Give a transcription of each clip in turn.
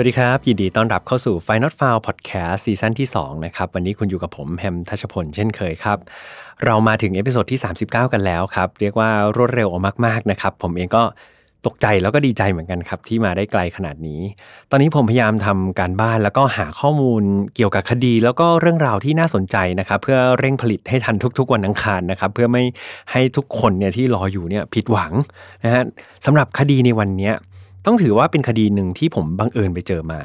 วัสดีครับ ยินดีต้อนรับเข้าสู่ Final f i l e Podcast ซีซั่นที่ 2 นะครับ วันนี้คุณอยู่กับผมแฮมทัชพลเช่นเคยครับ เรามาถึง episode ที่ 39 กันแล้วครับ เรียกว่ารวดเร็วมากๆนะครับ ผมเองก็ตกใจแล้วก็ดีใจเหมือนกันครับ ที่มาได้ไกลขนาดนี้ ตอนนี้ผมพยายามทำการบ้านแล้วก็หาข้อมูลเกี่ยวกับคดี แล้วก็เรื่องราวที่น่าสนใจนะครับ เพื่อเร่งผลิตให้ทันทุก ๆ วันอังคารนะครับ เพื่อไม่ให้ทุกคนเนี่ยที่รออยู่เนี่ยผิดหวังนะฮะสำหรับคดีในวันนี้ ต้องถือว่าเป็นคดีหนึ่งที่ผมบังเอิญไปเจอมา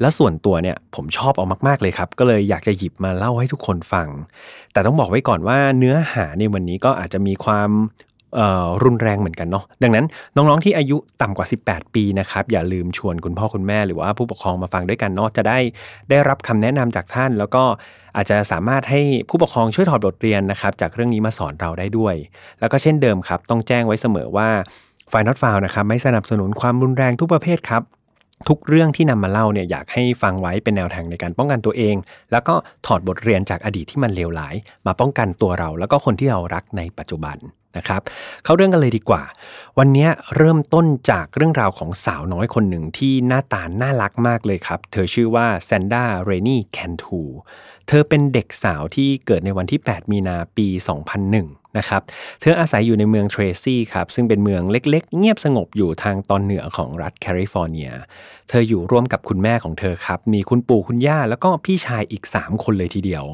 แล้วส่วนตัวเนี่ยผมชอบเอามาก ๆเลยครับ ก็เลยอยากจะหยิบมาเล่าให้ทุกคนฟัง แต่ต้องบอกไว้ก่อนว่าเนื้อหาในวันนี้ก็อาจจะมีความรุนแรงเหมือนกันเนาะดังนั้นน้องๆที่อายุต่ำกว่า 18 ปีนะครับอย่าลืมชวนคุณพ่อคุณแม่หรือว่าผู้ปกครองมาฟังด้วยกันเนาะจะได้ได้รับคำแนะนำจากท่าน แล้วก็อาจจะสามารถให้ผู้ปกครองช่วยถอดบทเรียนนะครับจากเรื่องนี้มาสอนเราได้ด้วย แล้วก็เช่นเดิมครับต้องแจ้งไว้เสมอว่า ไฟนอตฟาวนะครับไม่สนับสนุนความรุนแรงทุกประเภทครับ ทุกเรื่องที่นำมาเล่าเนี่ยอยากให้ฟังไว้เป็นแนวทางในการป้องกันตัวเอง แล้วก็ถอดบทเรียนจากอดีตที่มันเลวร้าย มาป้องกันตัวเรา แล้วก็คนที่เรารักในปัจจุบันนะครับเข้าเรื่องกันเลยดีกว่า วันนี้เริ่มต้นจากเรื่องราวของสาวน้อยคนหนึ่งที่หน้าตาน่ารักมากเลยครับ เธอชื่อว่าแซนด้าเรนี่แคนทูเธอเป็นเด็กสาวที่เกิดในวันที่ 8 มีนาปี 2001 นะครับ เธออาศัยอยู่ในเมืองเทรซี่ครับ ซึ่งเป็นเมืองเล็กๆ เงียบสงบอยู่ทางตอนเหนือของรัฐแคลิฟอร์เนีย เธออยู่ร่วมกับคุณแม่ของเธอครับ มีคุณปู่คุณย่า แล้วก็พี่ชายอีก 3 คนเลยทีเดียว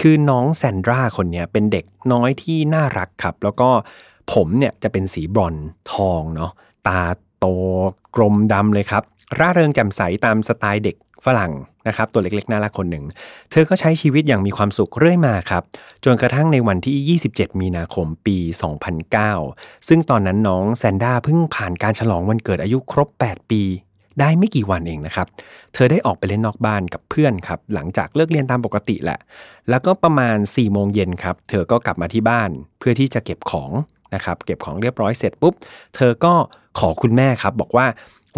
คือน้องแซนดราคนนี้เป็นเด็กน้อยที่น่ารักครับ แล้วก็ผมเนี่ยจะเป็นสีบรอนทองเนาะ ตาโตกลมดำเลยครับ ร่าเริงแจ่มใสตามสไตล์เด็ก ฝรั่งนะครับตัวเล็กๆน่ารักคนหนึ่ง เธอก็ใช้ชีวิตอย่างมีความสุขเรื่อยมาครับ จนกระทั่งในวันที่ 27 มีนาคมปี 2009 ซึ่งตอนนั้นน้องแซนด้าเพิ่งผ่านการฉลองวันเกิดอายุครบ 8 ปี ได้ไม่กี่วันเองนะครับ เธอได้ออกไปเล่นนอกบ้านกับเพื่อนครับ หลังจากเลิกเรียนตามปกติแหละ แล้วก็ประมาณ4โมงเย็นครับ เธอก็กลับมาที่บ้านเพื่อที่จะเก็บของนะครับ เก็บของเรียบร้อยเสร็จปุ๊บ เธอก็ขอคุณแม่ครับบอกว่า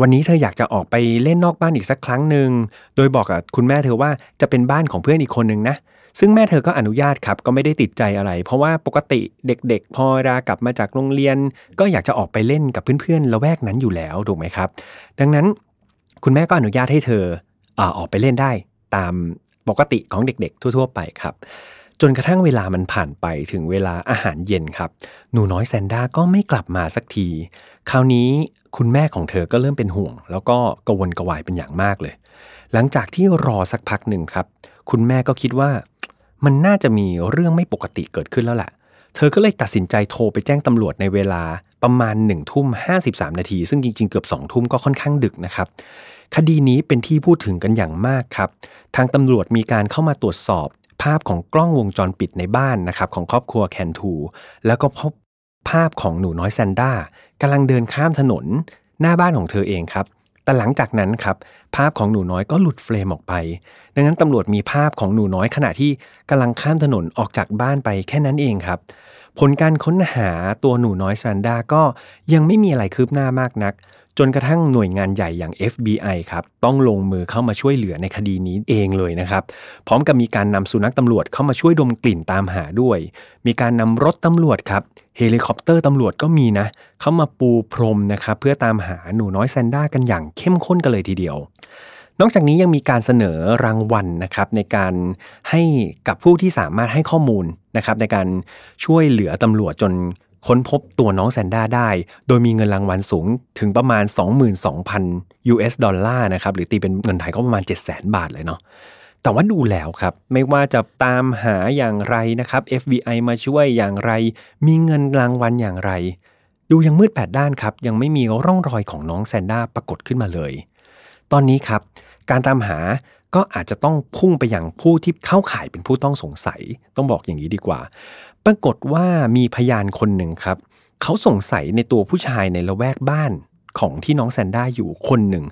วันนี้เธออยากจะออกไปเล่นนอกบ้านอีกสักครั้งหนึ่ง โดยบอกกับคุณแม่เธอว่าจะเป็นบ้านของเพื่อนอีกคนนึงนะ ซึ่งแม่เธอก็อนุญาตครับ ก็ไม่ได้ติดใจอะไร เพราะว่าปกติเด็กๆ พอรากลับมาจากโรงเรียน ก็อยากจะออกไปเล่นกับเพื่อนๆละแวกนั้นอยู่แล้วถูกไหมครับ ดังนั้นคุณแม่ก็อนุญาตให้เธออออกไปเล่นได้ตามปกติของเด็กๆ ทั่ว ๆ ไปครับ จนกระทั่งเวลามันผ่านไปถึงเวลาอาหารเย็นครับ หนูน้อยแซนด้าก็ไม่กลับมาสักที คราวนี้คุณแม่ของเธอก็เริ่มเป็นห่วง แล้วก็กวนกวายเป็นอย่างมากเลย หลังจากที่รอสักพักหนึ่งครับ คุณแม่ก็คิดว่า มันน่าจะมีเรื่องไม่ปกติเกิดขึ้นแล้วแหละเธอก็เลยตัดสินใจโทรไปแจ้งตำรวจในเวลาประมาณ1นึ่ทุ่มห้นาที ซึ่งจริงๆ เกือบ2องทุ่มก็ค่อนข้างดึกนะครับ คดีนี้เป็นที่พูดถึงกันอย่างมากครับ ทางตำรวจมีการเข้ามาตรวจสอบ ภาพของกล้องวงจรปิดในบ้านนะครับของครอบครัวแคนทูแล้วก็พบภาพของหนูน้อยแซนด้ากำลังเดินข้ามถนนหน้าบ้านของเธอเองครับ แต่หลังจากนั้นครับภาพของหนูน้อยก็หลุดเฟรมออกไป ดังนั้นตำรวจมีภาพของหนูน้อยขณะที่กำลังข้ามถนนออกจากบ้านไปแค่นั้นเองครับ ผลการค้นหาตัวหนูน้อยแซนด้าก็ยังไม่มีอะไรคืบหน้ามากนัก จนกระทั่งหน่วยงานใหญ่อย่าง FBI ครับต้องลงมือเข้ามาช่วยเหลือในคดีนี้เองเลยนะครับ พร้อมกับมีการนำสุนัขตำรวจเข้ามาช่วยดมกลิ่นตามหาด้วย มีการนำรถตำรวจครับเฮลิคอปเตอร์ตำรวจก็มีนะ เข้ามาปูพรมนะครับเพื่อตามหาหนูน้อยแซนด้ากันอย่างเข้มข้นกันเลยทีเดียวนอกจากนี้ยังมีการเสนอรางวัลนะครับในการให้กับผู้ที่สามารถให้ข้อมูลนะครับในการช่วยเหลือตำรวจจน ค้นพบตัวน้องแซนด้าได้ โดยมีเงินรางวัลสูงถึงประมาณ 22,000 US ดอลลาร์นะครับหรือตีเป็นเงินไทยก็ประมาณ 700,000 บาทเลยเนาะแต่ว่าดูแล้วครับ ไม่ว่าจะตามหาอย่างไรนะครับ FBI มาช่วยอย่างไร มีเงินรางวัลอย่างไร ดูยังมืดแปดด้านครับ ยังไม่มีร่องรอยของน้องแซนด้าปรากฏขึ้นมาเลย ตอนนี้ครับ การตามหาก็อาจจะต้องพุ่งไปยังผู้ที่เข้าข่ายเป็นผู้ต้องสงสัย ต้องบอกอย่างนี้ดีกว่า ปรากฏว่ามีพยานคนหนึ่งครับ เขาสงสัยในตัวผู้ชายในละแวกบ้านของที่น้องแซนด้าอยู่คนหนึ่ง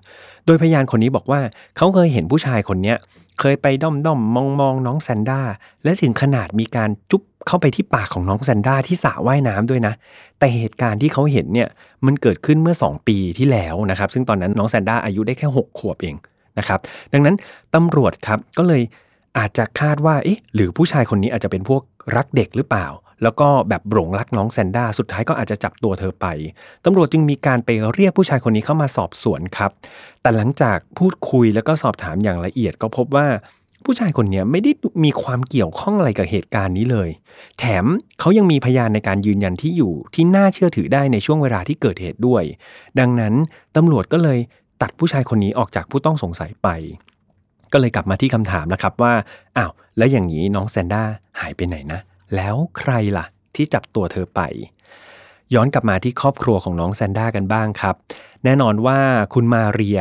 โดยพยานคนนี้บอกว่าเขาเคยเห็นผู้ชายคนนี้เคยไปด้อมด้อมมองมองน้องแซนด้าและถึงขนาดมีการจุ๊บเข้าไปที่ปากของน้องแซนด้าที่สระว่ายน้ำด้วยนะ แต่เหตุการณ์ที่เขาเห็นเนี่ยมันเกิดขึ้นเมื่อ 2 ปีที่แล้วนะครับ ซึ่งตอนนั้นน้องแซนด้าอายุได้แค่ 6 ขวบเองนะครับ ดังนั้นตำรวจครับก็เลยอาจจะคาดว่าเอ๊ะหรือผู้ชายคนนี้อาจจะเป็นพวก รักเด็กหรือเปล่า แล้วก็แบบหลงรักน้องแซนด้าสุดท้ายก็อาจจะจับตัวเธอไปตำรวจจึงมีการไปเรียกผู้ชายคนนี้เข้ามาสอบสวนครับ แต่หลังจากพูดคุยแล้วก็สอบถามอย่างละเอียดก็พบว่าผู้ชายคนนี้ไม่ได้มีความเกี่ยวข้องอะไรกับเหตุการณ์นี้เลย แถมเขายังมีพยานในการยืนยันที่อยู่ที่น่าเชื่อถือได้ในช่วงเวลาที่เกิดเหตุด้วย ดังนั้นตำรวจก็เลยตัดผู้ชายคนนี้ออกจากผู้ต้องสงสัยไป ก็เลยกลับมาที่คำถามแล้วครับว่า อ้าว แล้วอย่างนี้น้องแซนด้าหายไปไหนนะ แล้วใครล่ะ ที่จับตัวเธอไป ย้อนกลับมาที่ครอบครัวของน้องแซนด้ากันบ้างครับ แน่นอนว่าคุณมาเรีย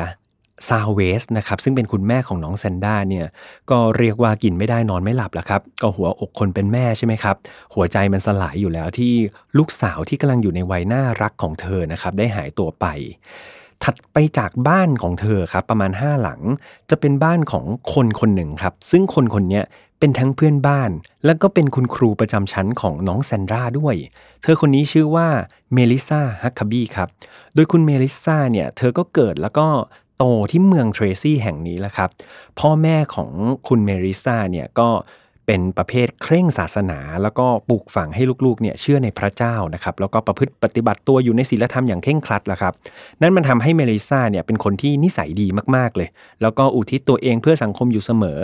ซาเวสนะครับซึ่งเป็นคุณแม่ของน้องแซนด้าเนี่ยก็เรียกว่ากินไม่ได้นอนไม่หลับแล้วครับ ก็หัวอกคนเป็นแม่ใช่ไหมครับ หัวใจมันสลายอยู่แล้วที่ลูกสาวที่กำลังอยู่ในวัยน่ารักของเธอนะครับได้หายตัวไป ถัดไปจากบ้านของเธอครับประมาณ 5 หลัง จะเป็นบ้านของคนคนหนึ่งครับ ซึ่งคนคนนี้ เป็นทั้งเพื่อนบ้าน แล้วก็เป็นคุณครูประจำชั้นของน้องแซนดราด้วย เธอคนนี้ชื่อว่าเมลิซาฮักคาบี้ครับ โดยคุณเมลิซาเนี่ย เธอก็เกิดแล้วก็โตที่เมืองเทรซี่แห่งนี้แหละครับ พ่อแม่ของคุณเมริซาเนี่ยก็เป็นประเภทเคร่งศาสนา แล้วก็ปลูกฝังให้ลูกๆเนี่ยเชื่อในพระเจ้านะครับแล้วก็ประพฤติปฏิบัติตัวอยู่ในศีลธรรมอย่างเคร่งครัดละครับ นั่นมันทำให้เมลิซาเนี่ยเป็นคนที่นิสัยดีมากๆเลย แล้วก็อุทิศตัวเองเพื่อสังคมอยู่เสมอ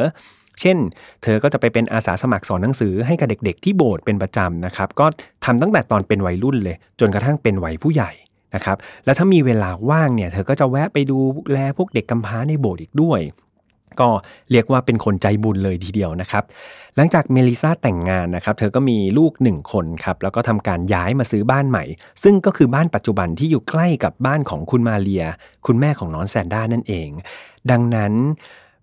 เช่น เธอก็จะไปเป็นอาสาสมัครสอนหนังสือให้กับเด็ก ๆ ที่โบสถ์เป็นประจำนะครับ ก็ทำตั้งแต่ตอนเป็นวัยรุ่นเลย จนกระทั่งเป็นวัยผู้ใหญ่นะครับ แล้วถ้ามีเวลาว่างเนี่ย เธอก็จะแวะไปดูแลพวกเด็กกำพร้าในโบสถ์อีกด้วย ก็เรียกว่าเป็นคนใจบุญเลยทีเดียวนะครับ หลังจากเมลิซาแต่งงานนะครับ เธอก็มีลูกหนึ่งคนครับ แล้วก็ทำการย้ายมาซื้อบ้านใหม่ ซึ่งก็คือบ้านปัจจุบันที่อยู่ใกล้กับบ้านของคุณมาเลีย คุณแม่ของน้องแซนด้านั่นเอง ดังนั้น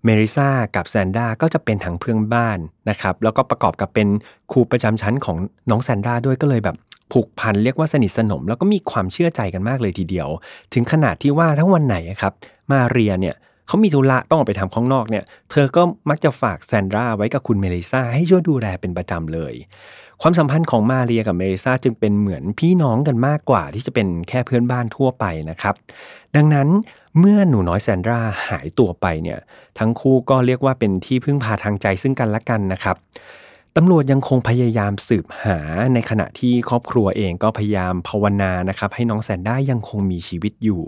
เมริซากับแซนด้าก็จะเป็นทั้งเพื่อนบ้านนะครับแล้วก็ประกอบกับเป็นครูประจำชั้นของน้องแซนด้าด้วยก็เลยแบบผูกพันเรียกว่าสนิทสนม แล้วก็มีความเชื่อใจกันมากเลยทีเดียว ถึงขนาดที่ว่าทั้งวันไหนครับมาเรียเนี่ยเขามีธุระต้องออกไปทำข้างนอกเนี่ย เธอก็มักจะฝากแซนดราไว้กับคุณเมลิซาให้ช่วยดูแลเป็นประจำเลย ความสัมพันธ์ของมาเรียกับเมลิซาจึงเป็นเหมือนพี่น้องกันมากกว่าที่จะเป็นแค่เพื่อนบ้านทั่วไปนะครับ ดังนั้นเมื่อหนูน้อยแซนดราหายตัวไปเนี่ย ทั้งคู่ก็เรียกว่าเป็นที่พึ่งพาทางใจซึ่งกันและกันนะครับตำรวจยังคงพยายามสืบหาในขณะที่ครอบครัวเองก็พยายามภาวนานะครับ ให้น้องแซนด้ายังคงมีชีวิตอยู่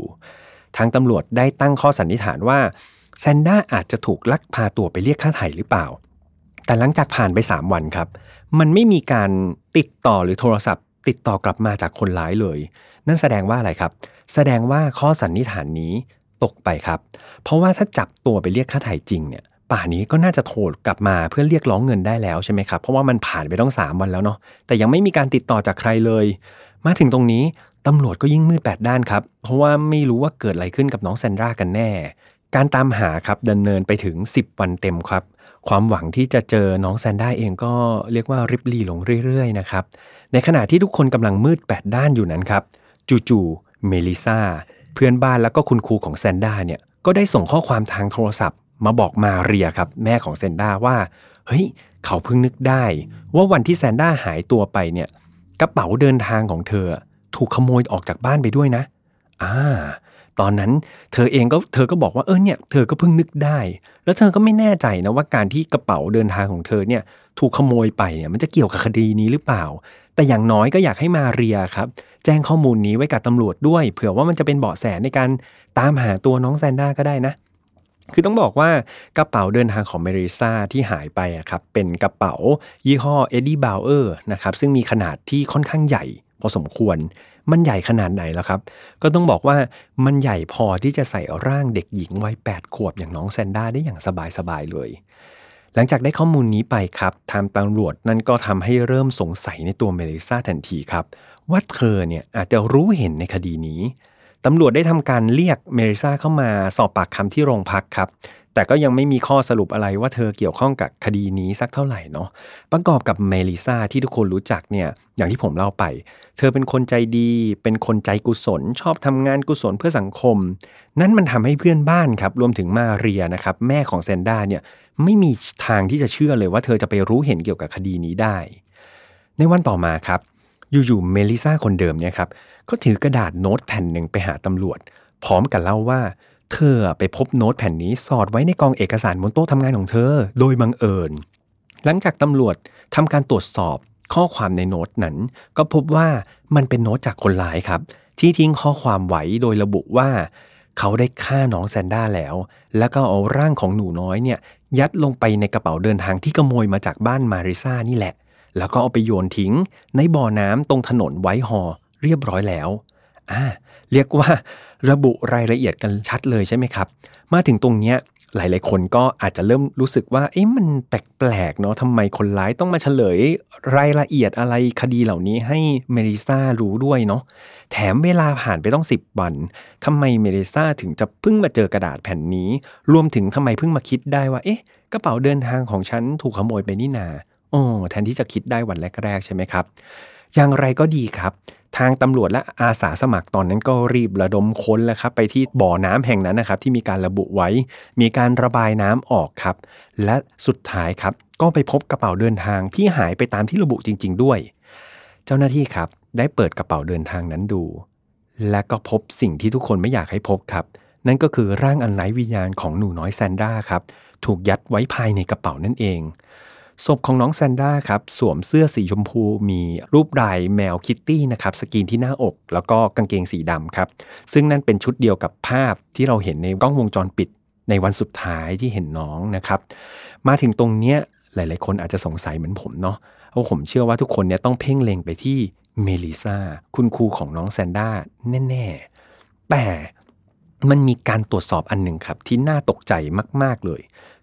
ทางตำรวจได้ตั้งข้อสันนิษฐานว่าแซนด้าอาจจะถูกลักพาตัวไปเรียกค่าไถ่หรือเปล่า แต่หลังจากผ่านไป 3 วันครับ มันไม่มีการติดต่อหรือโทรศัพท์ ติดต่อกลับมาจากคนร้ายเลย นั่นแสดงว่าอะไรครับ แสดงว่าข้อสันนิษฐานนี้ตกไปครับ เพราะว่าถ้าจับตัวไปเรียกค่าไถ่จริงเนี่ยป่านี้ก็น่าจะโทรกลับมาเพื่อเรียกร้องเงินได้แล้วใช่ไหมครับ เพราะว่ามันผ่านไปต้องสามวันแล้วเนาะแต่ยังไม่มีการติดต่อจากใครเลย มาถึงตรงนี้ตำรวจก็ยิ่งมืดแปดด้านครับ เพราะว่าไม่รู้ว่าเกิดอะไรขึ้นกับน้องแซนดรากันแน่ การตามหาครับดำเนินไปถึง 10 วันเต็มครับ ความหวังที่จะเจอน้องแซนด้าเองก็เรียกว่าริบลี่ลงเรื่อยๆนะครับ ในขณะที่ทุกคนกำลังมืดแปดด้านอยู่นั้นครับ จู่ๆเมลิซาเพื่อนบ้านแล้วก็คุณครูของแซนด้าเนี่ยก็ได้ส่งข้อความทางโทรศัพท์ มาบอกมาเรียครับ แม่ของเซนด้าว่าเฮ้ยเขาเพิ่งนึกได้ ว่าวันที่แซนด้าหายตัวไปเนี่ยกระเป๋าเดินทางของเธอ ถูกขโมยออกจากบ้านไปด้วยนะอ่า ตอนนั้นเธอเองก็เธอก็บอกว่าเออเนี่ยเธอก็เพิ่งนึกได้ แล้วเธอก็ไม่แน่ใจนะว่าการที่กระเป๋าเดินทางของเธอเนี่ยถูกขโมยไปเนี่ยมันจะเกี่ยวกับคดีนี้หรือเปล่า แต่อย่างน้อยก็อยากให้มาเรียครับ แจ้งข้อมูลนี้ไว้กับตำรวจด้วย เผื่อว่ามันจะเป็นเบาะแสในการตามหาตัวน้องแซนด้าก็ได้นะคือต้องบอกว่ากระเป๋าเดินทางของเมริซาที่หายไปอะครับเป็นกระเป๋ายี่ห้อ Eddie Bauer นะครับซึ่งมีขนาดที่ค่อนข้างใหญ่พอสมควร มันใหญ่ขนาดไหนแล้วครับ ก็ต้องบอกว่ามันใหญ่พอที่จะใส่ร่างเด็กหญิงวัย8ขวบอย่างน้องแซนด้าได้อย่างสบายๆเลย หลังจากได้ข้อมูลนี้ไปครับทางตำรวจนั่นก็ทำให้เริ่มสงสัยในตัวเมลิซาทันทีครับว่าเธอเนี่ยอาจจะรู้เห็นในคดีนี้ตำรวจได้ทำการเรียกเมริซาเข้ามาสอบปากคำที่โรงพักครับ แต่ก็ยังไม่มีข้อสรุปอะไรว่าเธอเกี่ยวข้องกับคดีนี้สักเท่าไหร่เนาะประกอบกับเมลิซาที่ทุกคนรู้จักเนี่ยอย่างที่ผมเล่าไป เธอเป็นคนใจดี เป็นคนใจกุศล ชอบทำงานกุศลเพื่อสังคม นั่นมันทำให้เพื่อนบ้านครับรวมถึงมาเรียนะครับแม่ของเซนด้าเนี่ยไม่มีทางที่จะเชื่อเลยว่าเธอจะไปรู้เห็นเกี่ยวกับคดีนี้ได้ ในวันต่อมาครับอยู่ๆเมลิซาคนเดิมเนี่ยครับก็ถือกระดาษโน้ตแผ่นหนึ่งไปหาตำรวจ พร้อมกับเล่าว่า เธอไปพบโน้ตแผ่นนี้สอดไว้ในกองเอกสารบนโต๊ะทำงานของเธอ โดยบังเอิญ หลังจากตำรวจทำการตรวจสอบข้อความในโน้ตนั้น ก็พบว่ามันเป็นโน้ตจากคนร้ายครับ ที่ทิ้งข้อความไว้โดยระบุว่า เขาได้ฆ่าน้องแซนด้าแล้ว แล้วก็เอาร่างของหนูน้อยเนี่ย ยัดลงไปในกระเป๋าเดินทางที่ขโมยมาจากบ้านมาริซ่านี่แหละ แล้วก็เอาไปโยนทิ้ง ในบ่อน้ำตรงถนนไวท์ฮอลเรียบร้อยแล้ว เรียกว่าระบุรายละเอียดกันชัดเลยใช่ไหมครับ มาถึงตรงเนี้ยหลาย ๆ คนก็อาจจะเริ่มรู้สึกว่า เอ๊ะมันแปลกๆเนาะทำไมคนร้ายต้องมาเฉลย รายละเอียดอะไรคดีเหล่านี้ให้เมลิซารู้ด้วยเนาะ แถมเวลาผ่านไปต้อง 10 วันทำไมเมลิซาถึงจะเพิ่งมาเจอกระดาษแผ่นนี้ รวมถึงทำไมเพิ่งมาคิดได้ว่า เอ๊ะ กระเป๋าเดินทางของฉันถูกขโมยไปนี่นา โอ้ แทนที่จะคิดได้วันแรก ๆ ใช่ไหมครับ อย่างไรก็ดีครับ ทางตำรวจและอาสาสมัครตอนนั้นก็รีบระดมค้นแล้วครับ ไปที่บ่อน้ำแห่งนั้นนะครับ ที่มีการระบุไว้ มีการระบายน้ำออกครับ และสุดท้ายครับ ก็ไปพบกระเป๋าเดินทางที่หายไปตามที่ระบุจริง ๆ ด้วย เจ้าหน้าที่ครับ ได้เปิดกระเป๋าเดินทางนั้นดู และก็พบสิ่งที่ทุกคนไม่อยากให้พบครับ นั่นก็คือร่างอันไร้วิญญาณของหนูน้อยแซนด้าครับ ถูกยัดไว้ภายในกระเป๋านั่นเอง ศพของน้องแซนด้าครับสวมเสื้อสีชมพูมีรูปลายแมวคิตตี้นะครับสกรีนที่หน้าอก แล้วก็กางเกงสีดำครับ ซึ่งนั่นเป็นชุดเดียวกับภาพที่เราเห็นในกล้องวงจรปิดในวันสุดท้ายที่เห็นน้องนะครับ มาถึงตรงเนี้ยหลาย ๆ คนอาจจะสงสัยเหมือนผมเนาะเพราะผมเชื่อว่าทุกคนเนี่ยต้องเพ่งเล็งไปที่เมลิซาคุณครูของน้องแซนด้าแน่ ๆ แต่มันมีการตรวจสอบอันหนึ่งครับที่น่าตกใจมาก ๆ เลย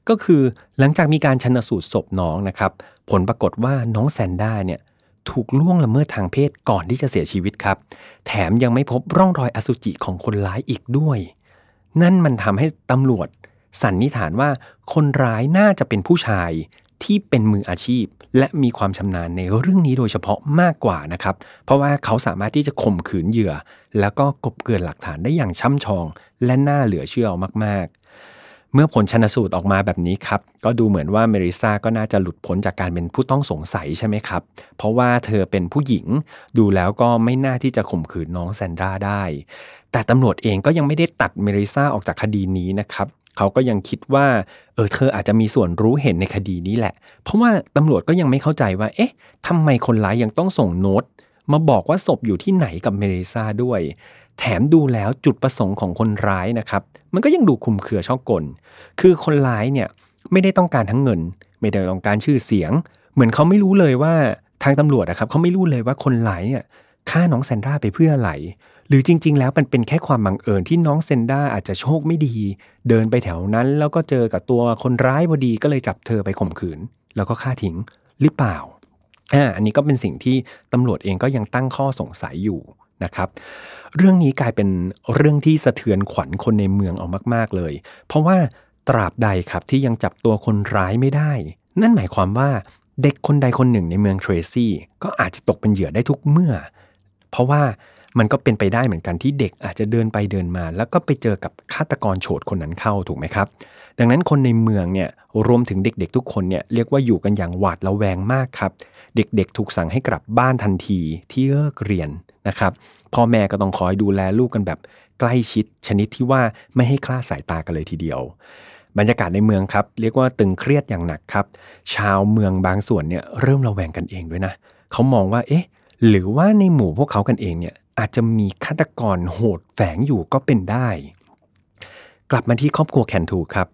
ก็คือหลังจากมีการชันสูตรศพน้องนะครับ ผลปรากฏว่าน้องแซนด้าเนี่ยถูกล่วงละเมิดทางเพศก่อนที่จะเสียชีวิตครับ แถมยังไม่พบร่องรอยอสุจิของคนร้ายอีกด้วย นั่นมันทำให้ตำรวจ สันนิษฐานว่าคนร้ายน่าจะเป็นผู้ชายที่เป็นมืออาชีพ และมีความชำนาญในเรื่องนี้โดยเฉพาะมากกว่านะครับ เพราะว่าเขาสามารถที่จะข่มขืนเหยื่อ แล้วก็กบเกินหลักฐานได้อย่างช่ำชอง และน่าเหลือเชื่อมากๆ เมื่อผลชนสูตรออกมาแบบนี้ครับ ก็ดูเหมือนว่าเมริซาก็น่าจะหลุดพ้นจากการเป็นผู้ต้องสงสัยใช่ไหมครับ เพราะว่าเธอเป็นผู้หญิง ดูแล้วก็ไม่น่าที่จะข่มขืนน้องแซนดราได้ แต่ตำรวจเองก็ยังไม่ได้ตัดเมริซาออกจากคดีนี้นะครับเขาก็ยังคิดว่าเออเธออาจจะมีส่วนรู้เห็นในคดีนี้แหละ เพราะว่าตำรวจก็ยังไม่เข้าใจว่า เอ๊ะทำไมคนร้ายยังต้องส่งโน้ตมาบอกว่าศพอยู่ที่ไหนกับเมริซาด้วย แถมดูแล้วจุดประสงค์ของคนร้ายนะครับ มันก็ยังดูคุมเครือช่อกล คือคนร้ายเนี่ยไม่ได้ต้องการทั้งเงิน ไม่ได้ต้องการชื่อเสียง เหมือนเขาไม่รู้เลยว่าทางตำรวจนะครับเขาไม่รู้เลยว่าคนร้ายเนี่ยฆ่าน้องแซนดราไปเพื่ออะไร หรือจริง ๆ แล้วมันเป็นแค่ความบังเอิญที่น้องเซนด้าอาจจะโชคไม่ดี เดินไปแถวนั้น แล้วก็เจอกับตัวคนร้ายพอดีก็เลยจับเธอไปข่มขืน แล้วก็ฆ่าทิ้งหรือเปล่าอ่าอันนี้ก็เป็นสิ่งที่ตำรวจเองก็ยังตั้งข้อสงสัยอยู่ นะครับ เรื่องนี้กลายเป็นเรื่องที่สะเทือนขวัญคนในเมืองเอามาก ๆเลย เพราะว่าตราบใดครับที่ยังจับตัวคนร้ายไม่ได้ นั่นหมายความว่าเด็กคนใดคนหนึ่งในเมืองเทรซี่ก็อาจจะตกเป็นเหยื่อได้ทุกเมื่อ เพราะว่ามันก็เป็นไปได้เหมือนกันที่เด็กอาจจะเดินไปเดินมา แล้วก็ไปเจอกับฆาตกรโฉดคนนั้นเข้าถูกไหมครับ ดังนั้นคนในเมืองเนี่ยรวมถึงเด็กๆ ทุกคนเนี่ยเรียกว่าอยู่กันอย่างหวาดระแวงมากครับ เด็กๆ ถูกสั่งให้กลับบ้านทันทีที่เลิกเรียน นะครับพ่อแม่ก็ต้องคอยดูแลลูกกันแบบใกล้ชิดชนิดที่ว่าไม่ให้คลาดสายตากันเลยทีเดียว บรรยากาศในเมืองครับ เรียกว่าตึงเครียดอย่างหนักครับ ชาวเมืองบางส่วนเนี่ยเริ่มระแวงกันเองด้วยนะเขามองว่าเอ๊ะ หรือว่าในหมู่พวกเขากันเองเนี่ยอาจจะมีฆาตกรโหดแฝงอยู่ก็เป็นได้ กลับมาที่ครอบครัวแคนทูครับ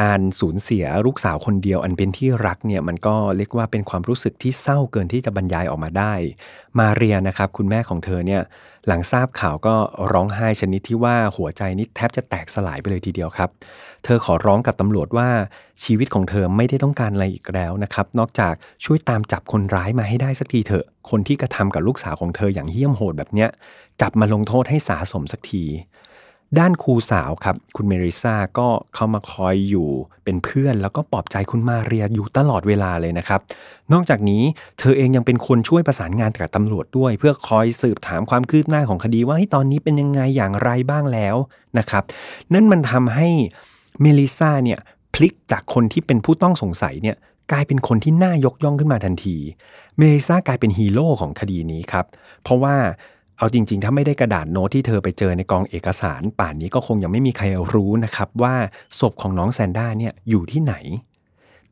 การสูญเสียลูกสาวคนเดียวอันเป็นที่รักเนี่ยมันก็เรียกว่าเป็นความรู้สึกที่เศร้าเกินที่จะบรรยายออกมาได้ มาเรียนะครับ คุณแม่ของเธอเนี่ยหลังทราบข่าวก็ร้องไห้ชนิดที่ว่าหัวใจนี่แทบจะแตกสลายไปเลยทีเดียวครับ เธอขอร้องกับตำรวจว่าชีวิตของเธอไม่ได้ต้องการอะไรอีกแล้วนะครับ นอกจากช่วยตามจับคนร้ายมาให้ได้สักทีเถอะ คนที่กระทำกับลูกสาวของเธออย่างเหี้ยมโหดแบบเนี้ยจับมาลงโทษให้สาสมสักที ด้านครูสาวครับ คุณเมริซาก็เข้ามาคอยอยู่เป็นเพื่อน แล้วก็ปลอบใจคุณมาเรียอยู่ตลอดเวลาเลยนะครับ นอกจากนี้เธอเองยังเป็นคนช่วยประสานงานกับตำรวจด้วย เพื่อคอยสืบถามความคืบหน้าของคดีว่าตอนนี้เป็นยังไงอย่างไรบ้างแล้วนะครับ นั่นมันทำให้เมลิซาเนี่ยพลิกจากคนที่เป็นผู้ต้องสงสัยเนี่ยกลายเป็นคนที่น่ายกย่องขึ้นมาทันที เมลิซากลายเป็นฮีโร่ของคดีนี้ครับ เพราะว่า เอาจริง ๆ ถ้าไม่ได้กระดาษโน้ตที่เธอไปเจอในกองเอกสาร ป่านนี้ก็คงยังไม่มีใครรู้นะครับว่าศพของน้องแซนด้าเนี่ยอยู่ที่ไหน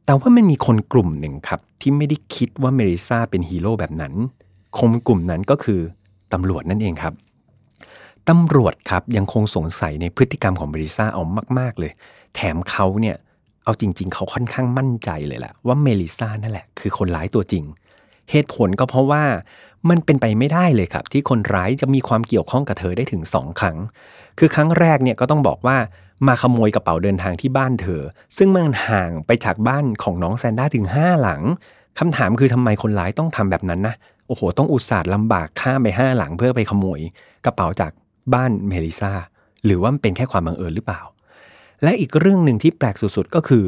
แต่ว่ามันมีคนกลุ่มหนึ่งครับที่ไม่ได้คิดว่าเมริซาเป็นฮีโร่แบบนั้นคนกลุ่มนั้นก็คือตำรวจนั่นเองครับตำรวจครับยังคงสงสัยในพฤติกรรมของเมริซาเอามาก ๆ เลย แถมเขาเนี่ยเอาจริง ๆ เขาค่อนข้างมั่นใจเลยแหละว่าเมลิซานั่นแหละคือคนร้ายตัวจริง เหตุผลก็เพราะว่า มันเป็นไปไม่ได้เลยครับ ที่คนร้ายจะมีความเกี่ยวข้องกับเธอได้ถึงสองครั้ง คือครั้งแรกเนี่ยก็ต้องบอกว่ามาขโมยกระเป๋าเดินทางที่บ้านเธอ ซึ่งมันห่างไปจากบ้านของน้องแซนด้าถึง 5 หลังคำถามคือทำไมคนร้ายต้องทำแบบนั้นนะโอ้โห ต้องอุตส่าห์ลำบากข้ามไปห้าหลังเพื่อไปขโมยกระเป๋าจากบ้านเมลิซาหรือว่ามันเป็นแค่ความบังเอิญหรือเปล่า และอีกเรื่องหนึ่งที่แปลกสุดๆก็คือ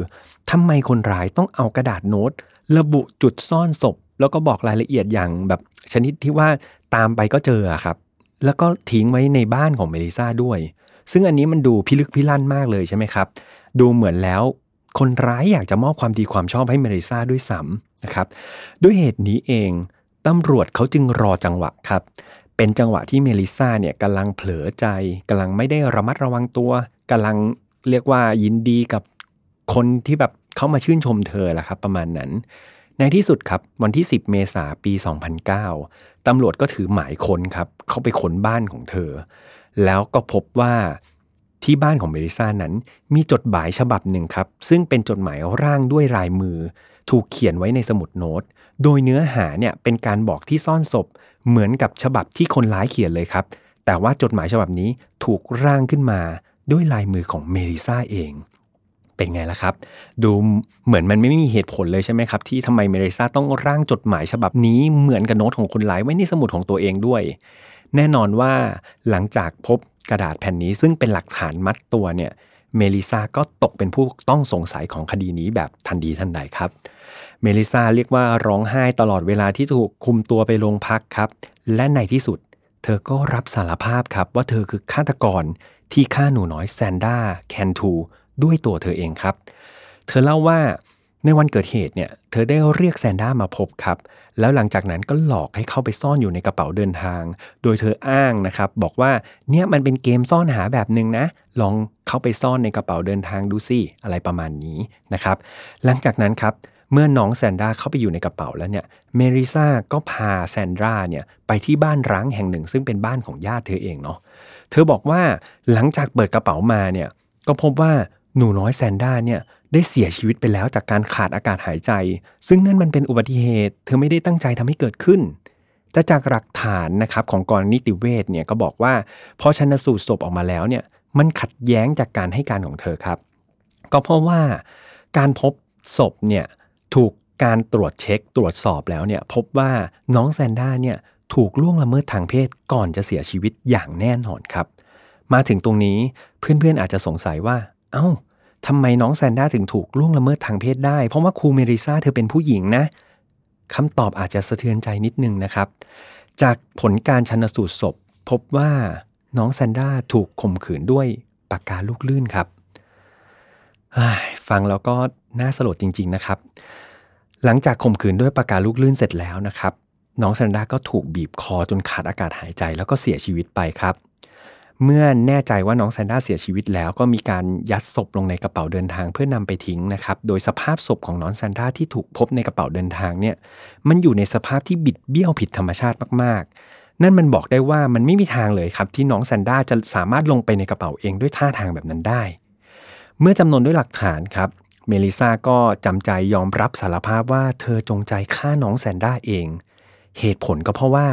ทำไมคนร้ายต้องเอากระดาษโน้ต ระบุจุดซ่อนศพ แล้วก็บอกรายละเอียดอย่างแบบชนิดที่ว่าตามไปก็เจอครับ แล้วก็ทิ้งไว้ในบ้านของเมลิซาด้วย ซึ่งอันนี้มันดูพิลึกพิลั่นมากเลยใช่ไหมครับ ดูเหมือนแล้วคนร้ายอยากจะมอบความดีความชอบให้เมลิซาด้วยซ้ำนะครับ ด้วยเหตุนี้เองตำรวจเขาจึงรอจังหวะครับ เป็นจังหวะที่เมลิซาเนี่ยกำลังเผลอใจกำลังไม่ได้ระมัดระวังตัวกำลังเรียกว่ายินดีกับคนที่แบบเขามาชื่นชมเธอแหละครับ ประมาณนั้น ในที่สุดครับวันที่ 10 เมษาปี 2009 ตำรวจก็ถือหมายค้นครับ เข้าไปค้นบ้านของเธอ แล้วก็พบว่าที่บ้านของเมลิซานั้น มีจดหมายฉบับหนึ่งครับ ซึ่งเป็นจดหมายร่างด้วยลายมือ ถูกเขียนไว้ในสมุดโน้ต โดยเนื้อหาเนี่ยเป็นการบอกที่ซ่อนศพ เหมือนกับฉบับที่คนร้ายเขียนเลยครับ แต่ว่าจดหมายฉบับนี้ถูกร่างขึ้นมาด้วยลายมือของเมลิซาเอง เป็นไงล่ะครับ ดูเหมือนมันไม่มีเหตุผลเลยใช่ไหมครับ ที่ทำไมเมริซาต้องร่างจดหมายฉบับนี้เหมือนกับโน้ตของคนร้ายไว้ในสมุดของตัวเองด้วย แน่นอนว่าหลังจากพบกระดาษแผ่นนี้ซึ่งเป็นหลักฐานมัดตัวเนี่ยเมลิซาก็ตกเป็นผู้ต้องสงสัยของคดีนี้แบบทันทีทันใดครับ เมลิซาเรียกว่าร้องไห้ตลอดเวลาที่ถูกคุมตัวไปโรงพักครับ และในที่สุด เธอก็รับสารภาพครับว่าเธอคือฆาตกรที่ฆ่าหนูน้อยแซนด้าแคนทู ด้วยตัวเธอเองครับ เธอเล่าว่าในวันเกิดเหตุเนี่ย เธอได้เรียกแซนด้ามาพบครับ แล้วหลังจากนั้นก็หลอกให้เข้าไปซ่อนอยู่ในกระเป๋าเดินทาง โดยเธออ้างนะครับ บอกว่าเนี่ยมันเป็นเกมซ่อนหาแบบหนึ่งนะ ลองเข้าไปซ่อนในกระเป๋าเดินทางดูสิอะไรประมาณนี้นะครับ หลังจากนั้นครับเมื่อน้องแซนด้าเข้าไปอยู่ในกระเป๋าแล้วเนี่ยเมริซาก็พาแซนด้าเนี่ยไปที่บ้านร้างแห่งหนึ่ง ซึ่งเป็นบ้านของญาติเธอเองเนาะเธอบอกว่าหลังจากเปิดกระเป๋ามาเนี่ยก็พบว่า หนูน้อยแซนด้าเนี่ยได้เสียชีวิตไปแล้วจากการขาดอากาศหายใจ ซึ่งนั่นมันเป็นอุบัติเหตุ เธอไม่ได้ตั้งใจทำให้เกิดขึ้นแต่จากหลักฐานนะครับของกรนิติเวชเนี่ยก็บอกว่าพอชันสูตรศพออกมาแล้วเนี่ยมันขัดแย้งจากการให้การของเธอครับ ก็เพราะว่าการพบศพเนี่ยถูกการตรวจเช็คตรวจสอบแล้วเนี่ยพบว่าน้องแซนด้าเนี่ยถูกล่วงละเมิดทางเพศก่อนจะเสียชีวิตอย่างแน่นอนครับ มาถึงตรงนี้เพื่อนๆอาจจะสงสัยว่า เอา้าทำไมน้องแซนด้าถึงถูกล่วงละเมิดทางเพศได้ เพราะว่าครูเมริซาเธอเป็นผู้หญิงนะคำตอบอาจจะสะเทือนใจนิดนึงนะครับ จากผลการชันสูตรศพ พบว่าน้องแซนด้าถูกข่มขืนด้วยปากกาลูกลื่นครับฟังแล้วก็น่าสลดจริง ๆนะครับ หลังจากข่มขืนด้วยปากกาลูกลื่นเสร็จแล้วนะครับ น้องแซนด้าก็ถูกบีบคอจนขาดอากาศหายใจแล้วก็เสียชีวิตไปครับ เมื่อแน่ใจว่าน้องแซนด้าเสียชีวิตแล้วก็มีการยัดศพลงในกระเป๋าเดินทางเพื่อนำไปทิ้งนะครับ โดยสภาพศพของน้องแซนด้าที่ถูกพบในกระเป๋าเดินทางเนี่ย มันอยู่ในสภาพที่บิดเบี้ยวผิดธรรมชาติมากๆ นั่นมันบอกได้ว่ามันไม่มีทางเลยครับ ที่น้องแซนด้าจะสามารถลงไปในกระเป๋าเองด้วยท่าทางแบบนั้นได้ เมื่อจำนวนด้วยหลักฐานครับ เมลิซาก็จำใจยอมรับสารภาพว่าเธอจงใจฆ่าน้องแซนด้าเอง เหตุผลก็เพราะว่า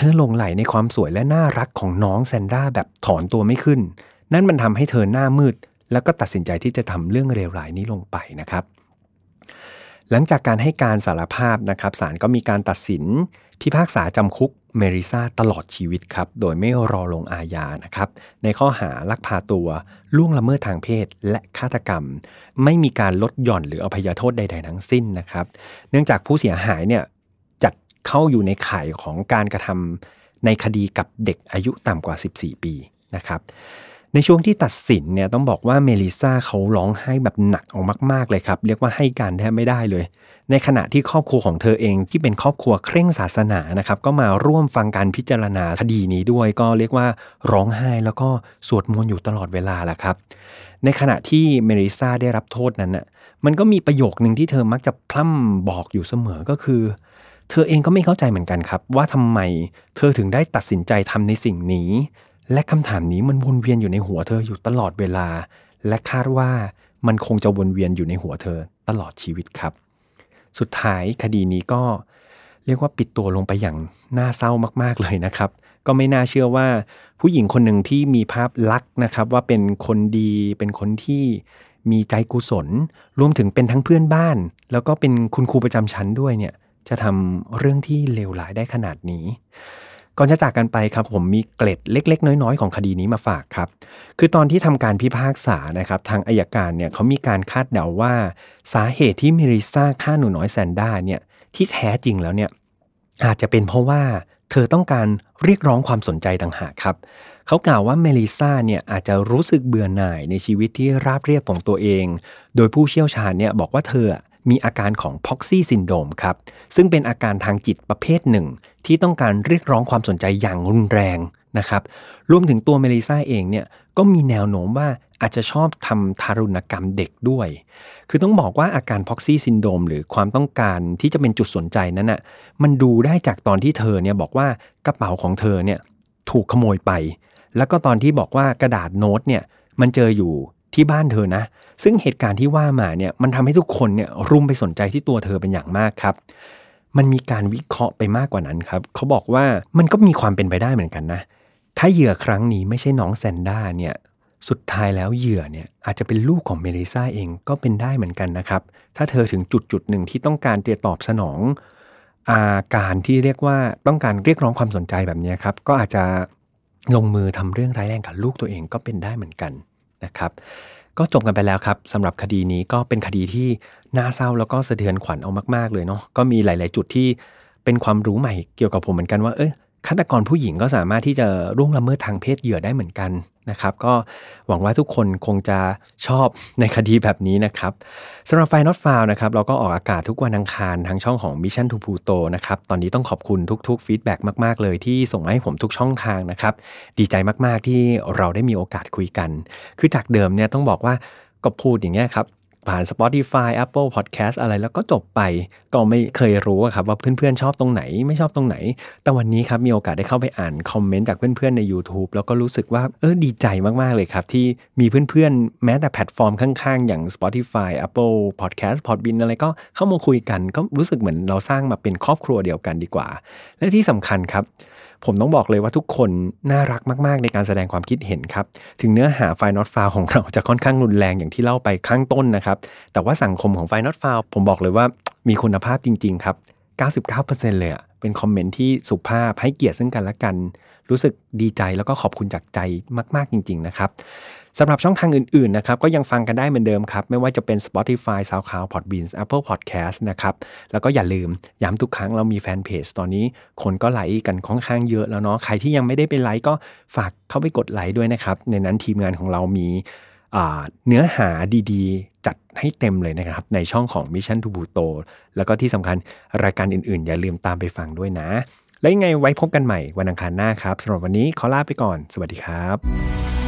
เธอหลงไหลในความสวยและน่ารักของน้องแซนด้าแบบถอนตัวไม่ขึ้น นั่นมันทำให้เธอหน้ามืด แล้วก็ตัดสินใจที่จะทำเรื่องเลวร้ายนี้ลงไปนะครับ หลังจากการให้การสารภาพนะครับศาลก็มีการตัดสิน พิพากษาจำคุกเมริซาตลอดชีวิตครับ โดยไม่รอลงอาญานะครับ ในข้อหาลักพาตัว ล่วงละเมิดทางเพศ และฆาตกรรม ไม่มีการลดหย่อนหรืออภัยโทษใด ๆ ทั้งสิ้นนะครับ เนื่องจากผู้เสียหายเนี่ย เข้าอยู่ในข่ายของการกระทำในคดีกับเด็กอายุต่ำกว่า 14 ปีนะครับในช่วงที่ตัดสินเนี่ยต้องบอกว่าเมลิซาเขาร้องไห้แบบหนักออกมาก ๆ เลยครับ เรียกว่าให้การแทบไม่ได้เลย ในขณะที่ครอบครัวของเธอเองที่เป็นครอบครัวเคร่งศาสนานะครับก็มาร่วมฟังการพิจารณาคดีนี้ด้วย ก็เรียกว่าร้องไห้แล้วก็สวดมนต์อยู่ตลอดเวลาแหละครับ ในขณะที่เมลิซาได้รับโทษนั้นน่ะมันก็มีประโยคหนึ่งที่เธอมักจะพร่ำบอกอยู่เสมอก็คือ เธอเองก็ไม่เข้าใจเหมือนกันครับ ว่าทำไมเธอถึงได้ตัดสินใจทำในสิ่งนี้ และคำถามนี้มันวนเวียนอยู่ในหัวเธออยู่ตลอดเวลา และคาดว่ามันคงจะวนเวียนอยู่ในหัวเธอตลอดชีวิตครับ สุดท้ายคดีนี้ก็เรียกว่าปิดตัวลงไปอย่างน่าเศร้ามากๆเลยนะครับ ก็ไม่น่าเชื่อว่าผู้หญิงคนหนึ่งที่มีภาพลักษณ์นะครับ ว่าเป็นคนดีเป็นคนที่มีใจกุศล รวมถึงเป็นทั้งเพื่อนบ้าน แล้วก็เป็นคุณครูประจำชั้นด้วยเนี่ย จะทำเรื่องที่เลวร้ายได้ขนาดนี้ ก่อนจะจากกันไปครับผมมีเกร็ดเล็ก ๆ น้อยๆ ของคดีนี้มาฝากครับ คือตอนที่ทำการพิพากษานะครับทางอายการเนี่ยเขามีการคาดเดาว่า สาเหตุที่มิริซาฆ่าหนูน้อยแซนด้าเนี่ยที่แท้จริงแล้วเนี่ยอาจจะเป็นเพราะว่าเธอต้องการเรียกร้องความสนใจต่างหากครับ เขากล่าวว่าเมลิซาเนี่ยอาจจะรู้สึกเบื่อหน่ายในชีวิตที่ราบเรียบของตัวเอง โดยผู้เชี่ยวชาญเนี่ยบอกว่าเธอ มีอาการของ proxy syndrome ครับ ซึ่งเป็นอาการทางจิตประเภทหนึ่ง ที่ต้องการเรียกร้องความสนใจอย่างรุนแรงนะครับ รวมถึงตัวเมลิซาเองเนี่ยก็มีแนวโน้มว่าอาจจะชอบทำทารุณกรรมเด็กด้วย คือต้องบอกว่าอาการ proxy syndrome หรือความต้องการที่จะเป็นจุดสนใจนั้นอะ่ะ มันดูได้จากตอนที่เธอเนี่ยบอกว่ากระเป๋าของเธอเนี่ยถูกขโมยไป แล้วก็ตอนที่บอกว่ากระดาษโน้ตเนี่ยมันเจออยู่ ที่บ้านเธอนะ ซึ่งเหตุการณ์ที่ว่ามาเนี่ยมันทำให้ทุกคนเนี่ยรุมไปสนใจที่ตัวเธอเป็นอย่างมากครับ มันมีการวิเคราะห์ไปมากกว่านั้นครับเขาบอกว่ามันก็มีความเป็นไปได้เหมือนกันนะ ถ้าเหยื่อครั้งนี้ไม่ใช่น้องแซนด้าเนี่ยสุดท้ายแล้วเหยื่อเนี่ยอาจจะเป็นลูกของเมลิซาเองก็เป็นได้เหมือนกันนะครับ ถ้าเธอถึงจุดจุดหนึ่งที่ต้องการจะตอบสนอง อาการที่เรียกว่าต้องการเรียกร้องความสนใจแบบนี้ครับ ก็อาจจะลงมือทำเรื่องร้ายแรงกับลูกตัวเองก็เป็นได้เหมือนกัน นะครับ ก็จบกันไปแล้วครับสำหรับคดีนี้ก็เป็นคดีที่น่าเศร้าแล้วก็สะเทือนขวัญเอามาก ๆ เลยเนาะก็มีหลาย ๆ จุดที่เป็นความรู้ใหม่เกี่ยวกับผมเหมือนกันว่าเอ้ย ฆาตกรผู้หญิงก็สามารถที่จะร่วงละเมิดทางเพศเหยื่อได้เหมือนกันนะครับ ก็หวังว่าทุกคนคงจะชอบในคดีแบบนี้นะครับสำหรับ File Not Found นะครับเราก็ออกอากาศทุกวันอังคารทางช่องของ Mission to Pluto นะครับตอนนี้ต้องขอบคุณทุกๆ feedback มากๆเลยที่ส่งมาให้ผมทุกช่องทางนะครับ ดีใจมากๆที่เราได้มีโอกาสคุยกัน คือจากเดิมเนี่ยต้องบอกว่าก็พูดอย่างเงี้ยครับ ผ่าน Spotify Apple Podcast อะไรแล้วก็จบไป ก็ไม่เคยรู้ครับว่าเพื่อนๆชอบตรงไหนไม่ชอบตรงไหน แต่วันนี้ครับมีโอกาสได้เข้าไปอ่านคอมเมนต์จากเพื่อนๆใน YouTube แล้วก็รู้สึกว่าเออดีใจมากๆเลยครับ ที่มีเพื่อนๆ แม้แต่แพลตฟอร์มข้างๆ อย่าง Spotify Apple Podcast Podbean อะไรก็เข้ามาคุยกัน ก็รู้สึกเหมือนเราสร้างมาเป็นครอบครัวเดียวกันดีกว่า และที่สำคัญครับ ผมต้องบอกเลยว่าทุกคนน่ารักมากๆ ในการแสดงความคิดเห็นครับ ถึงเนื้อหาไฟนอตฟาวของเราจะค่อนข้างรุนแรงอย่างที่เล่าไปข้างต้นนะครับ แต่ว่าสังคมของไฟนอตฟาวผมบอกเลยว่ามีคุณภาพจริง ๆ ครับ 99%เลยอะเป็นคอมเมนต์ที่สุภาพให้เกียรติซึ่งกันและกัน รู้สึกดีใจแล้วก็ขอบคุณจากใจมาก ๆ จริง ๆ นะครับ สำหรับช่องทางอื่นๆนะครับก็ยังฟังกันได้เหมือนเดิมครับ ไม่ว่าจะเป็น Spotify SoundCloud Podbean Apple Podcast นะครับ แล้วก็อย่าลืมย้ำทุกครั้งเรามีแฟนเพจตอนนี้คนก็ไลค์กันค่อนข้างเยอะแล้วเนาะใครที่ยังไม่ได้ไปไลค์ก็ฝากเข้าไปกดไลค์ด้วยนะครับ ในนั้นทีมงานของเรามีเนื้อหาดีๆ จัดให้เต็มเลยนะครับ ในช่องของ Mission to Pluto แล้วก็ที่สำคัญรายการอื่นๆ อย่าลืมตามไปฟังด้วยนะ และยังไงไว้พบกันใหม่วันอังคารหน้าครับสำหรับวันนี้ขอลาไปก่อน สวัสดีครับ